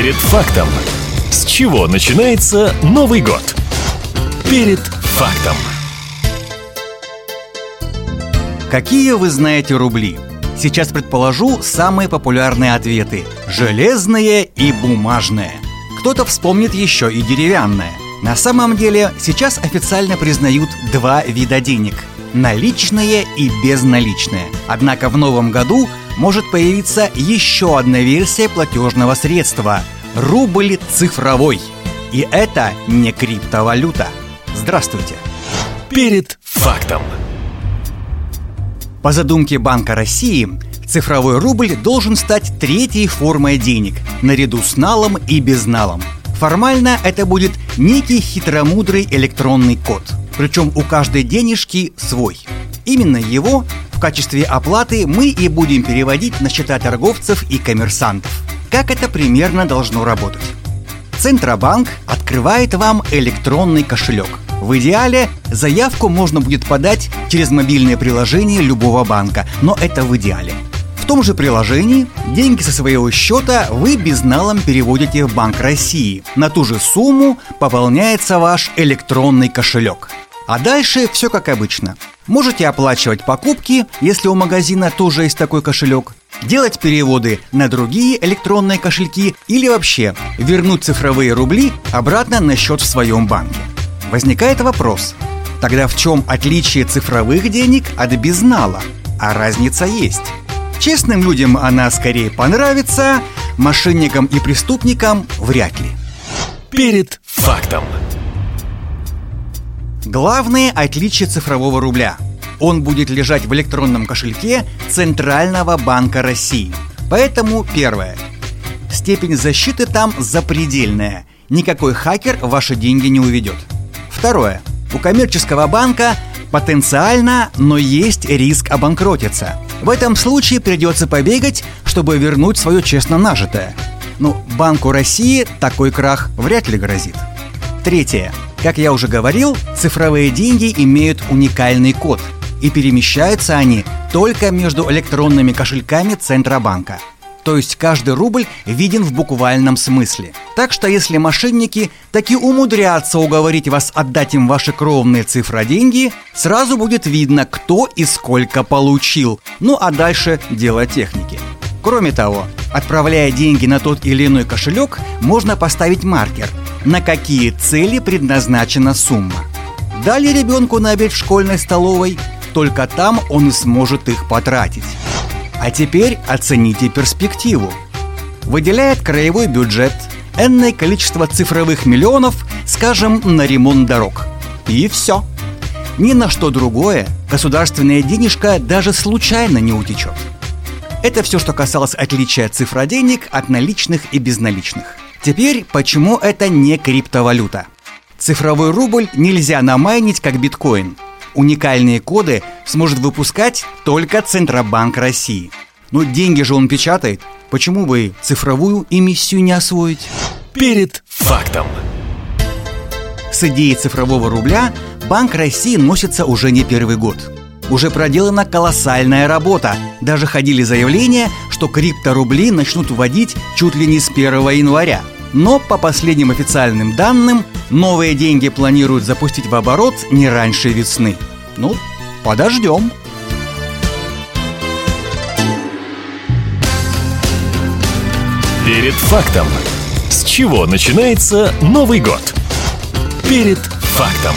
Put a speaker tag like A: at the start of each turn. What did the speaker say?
A: Перед фактом. С чего начинается Новый год? Перед фактом.
B: Какие вы знаете рубли? Сейчас предположу самые популярные ответы – железные и бумажные. Кто-то вспомнит еще и деревянное. На самом деле сейчас официально признают два вида денег – наличные и безналичные. Однако в новом году может появиться еще одна версия платежного средства – рубль цифровой. И это не криптовалюта. Здравствуйте!
A: Перед фактом.
B: По задумке Банка России, цифровой рубль должен стать третьей формой денег, наряду с налом и безналом. Формально это будет некий хитромудрый электронный код, причем у каждой денежки свой. Именно его в качестве оплаты мы и будем переводить на счета торговцев и коммерсантов. Как это примерно должно работать? Центробанк открывает вам электронный кошелек – в идеале заявку можно будет подать через мобильное приложение любого банка, но это в идеале. В том же приложении деньги со своего счета вы безналом переводите в Банк России. На ту же сумму пополняется ваш электронный кошелек. А дальше все как обычно. Можете оплачивать покупки, если у магазина тоже есть такой кошелек, делать переводы на другие электронные кошельки или вообще вернуть цифровые рубли обратно на счет в своем банке. Возникает вопрос, тогда в чем отличие цифровых денег от безнала? А разница есть. Честным людям она скорее понравится, мошенникам и преступникам вряд ли.
A: Перед фактом.
B: Главное отличие цифрового рубля. Он будет лежать в электронном кошельке Центрального банка России. Поэтому первое. Степень защиты там запредельная. Никакой хакер ваши деньги не уведет. Второе. У коммерческого банка потенциально, но есть риск обанкротиться. В этом случае придется побегать, чтобы вернуть свое честно нажитое. Ну, Банку России такой крах вряд ли грозит. Третье. Как я уже говорил, цифровые деньги имеют уникальный код, и перемещаются они только между электронными кошельками Центробанка – то есть каждый рубль виден в буквальном смысле. Так что если мошенники таки умудрятся уговорить вас отдать им ваши кровные цифроденьги, сразу будет видно, кто и сколько получил. Ну а дальше дело техники. Кроме того, отправляя деньги на тот или иной кошелек, можно поставить маркер, на какие цели предназначена сумма. Дали ребенку на обед в школьной столовой, только там он и сможет их потратить. А теперь оцените перспективу. Выделяет краевой бюджет энное количество цифровых миллионов, скажем, на ремонт дорог. И все. Ни на что другое государственная денежка даже случайно не утечет. Это все, что касалось отличия цифроденег от наличных и безналичных. Теперь, почему это не криптовалюта? Цифровой рубль нельзя намайнить как биткоин – Уникальные коды сможет выпускать только Центробанк России. Но деньги же он печатает. Почему бы цифровую эмиссию не освоить?
A: Перед фактом.
B: С идеей цифрового рубля Банк России носится уже не первый год. Уже проделана колоссальная работа. Даже ходили заявления, что крипторубли начнут вводить чуть ли не с 1 января. Но по последним официальным данным, новые деньги планируют запустить в оборот не раньше весны. Ну, подождем.
A: Перед фактом. С чего начинается Новый год? Перед фактом.